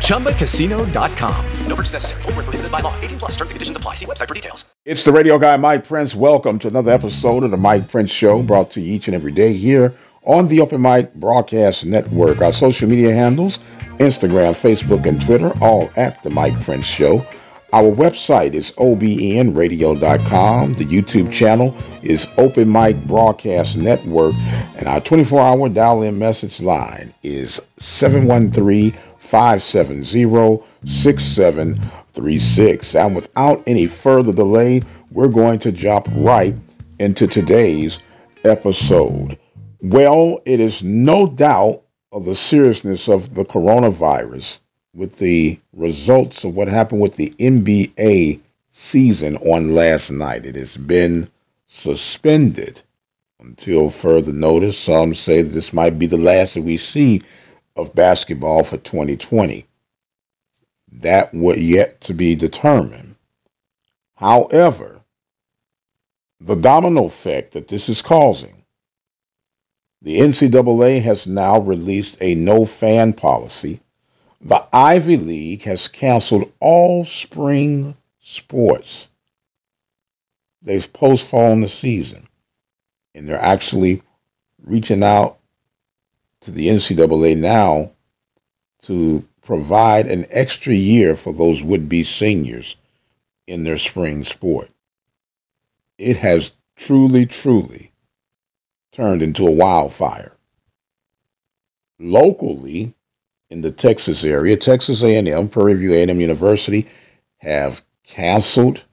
ChumbaCasino.com. No purchase necessary. Full prohibited by law. 18 plus terms and conditions apply. See website for details. It's the radio guy, Mike Prince. Welcome to another episode of the Mike Prince Show brought to you each and every day here on the Open Mic Broadcast Network. Our social media handles Instagram, Facebook, and Twitter, all at the Mike Prince Show. Our website is obnradio.com. The YouTube channel is Open Mic Broadcast Network. And our 24 hour dial in message line is 713 570 6736. And without any further delay, we're going to jump right into today's episode. Well, it is no doubt of the seriousness of the coronavirus with the results of what happened with the NBA season on last night. It has been suspended until further notice. Some say that this might be the last that we see of basketball for 2020. That would yet to be determined. However, the domino effect that this is causing, the NCAA has now released a no fan policy the Ivy League has canceled all spring sports. They've postponed the season. And they're actually reaching out to the NCAA now to provide an extra year for those would be seniors in their spring sport. It has truly, truly turned into a wildfire. Locally, in the Texas area, Texas A&M, Prairie View A&M University, have canceled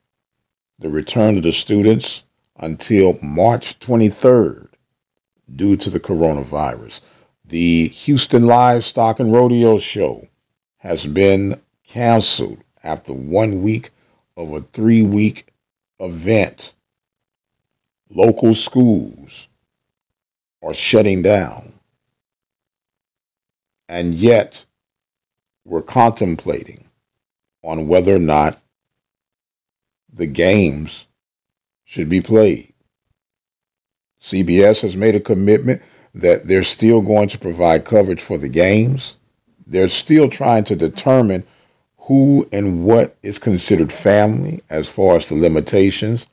the return of the students until March 23rd due to the coronavirus. The Houston Livestock and Rodeo Show has been canceled after one week of a three week event. Local schools are shutting down and yet we're contemplating on whether or not the games should be played. CBS has made a commitment that they're still going to provide coverage for the games. They're still trying to determine who and what is considered family as far as the limitations,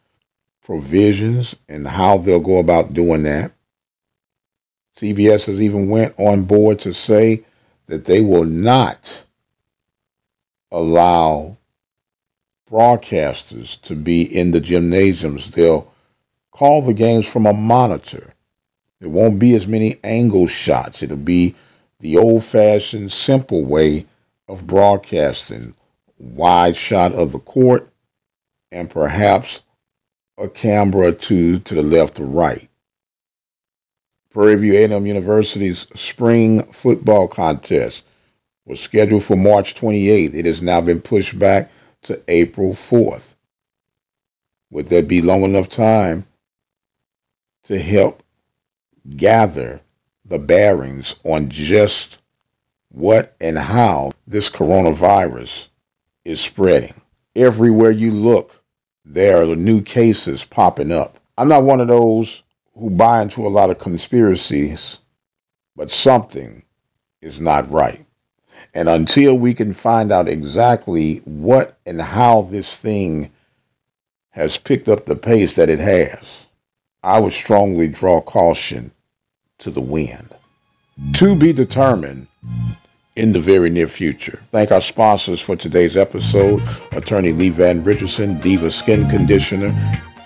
provisions, and how they'll go about doing that. CBS has even went on board to say that they will not allow broadcasters to be in the gymnasiums. They'll call the games from a monitor. There won't be as many angle shots. It'll be the old fashioned, simple way of broadcasting. Wide shot of the court and perhaps a camera or two to the left or right. Prairie View A&M University's spring football contest was scheduled for March 28th. It has now been pushed back to April 4th. Would there be long enough time to help gather the bearings on just what and how this coronavirus is spreading? Everywhere you look, there are new cases popping up. I'm not one of those who buy into a lot of conspiracies, but something is not right. And until we can find out exactly what and how this thing has picked up the pace that it has, I would strongly draw caution to the wind. To be determined in the very near future. Thank our sponsors for today's episode Attorney Lee Van Richardson, Diva Skin Conditioner,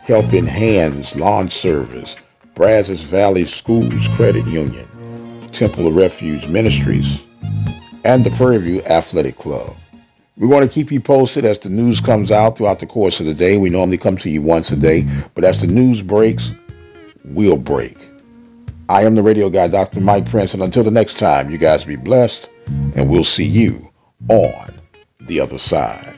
Helping Hands Lawn Service. Brazos Valley Schools Credit Union, Temple of Refuge Ministries, and the Prairie View Athletic Club. We want to keep you posted as the news comes out throughout the course of the day. We normally come to you once a day, but as the news breaks, we'll break. I am the radio guy, Dr. Mike Prince, and until the next time, you guys be blessed, and we'll see you on the other side.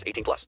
18 plus.